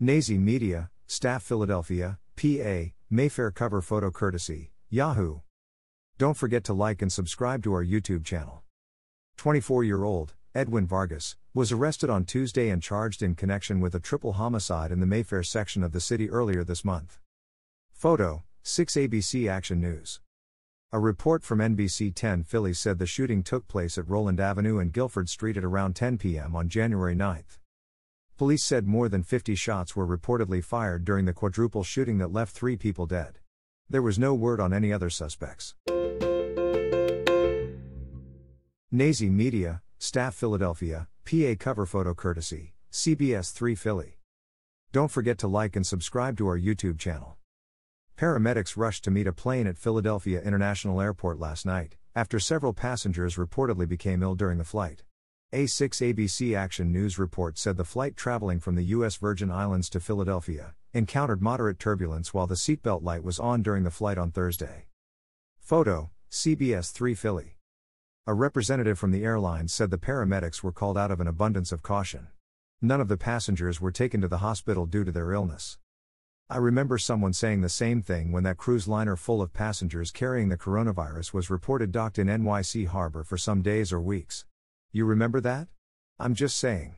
Nazy Media, Staff Philadelphia, PA, Mayfair cover photo courtesy, Yahoo. Don't forget to like and subscribe to our YouTube channel. 24 year old, Edwin Vargas, was arrested on Tuesday and charged in connection with a triple homicide in the Mayfair section of the city earlier this month. Photo 6 ABC Action News. A report from NBC 10 Philly said the shooting took place at Rowland Avenue and Guilford Street at around 10 p.m. on January 9. Police said more than 50 shots were reportedly fired during the quadruple shooting that left three people dead. There was no word on any other suspects. Nazy Media, Staff Philadelphia, PA cover photo courtesy, CBS 3 Philly. Don't forget to like and subscribe to our YouTube channel. Paramedics rushed to meet a plane at Philadelphia International Airport last night, after several passengers reportedly became ill during the flight. A6 ABC Action News report said the flight traveling from the U.S. Virgin Islands to Philadelphia encountered moderate turbulence while the seatbelt light was on during the flight on Thursday. Photo CBS 3 Philly. A representative from the airline said the paramedics were called out of an abundance of caution. None of the passengers were taken to the hospital due to their illness. I remember someone saying the same thing when that cruise liner full of passengers carrying the coronavirus was reported docked in NYC harbor for some days or weeks. You remember that? I'm just saying.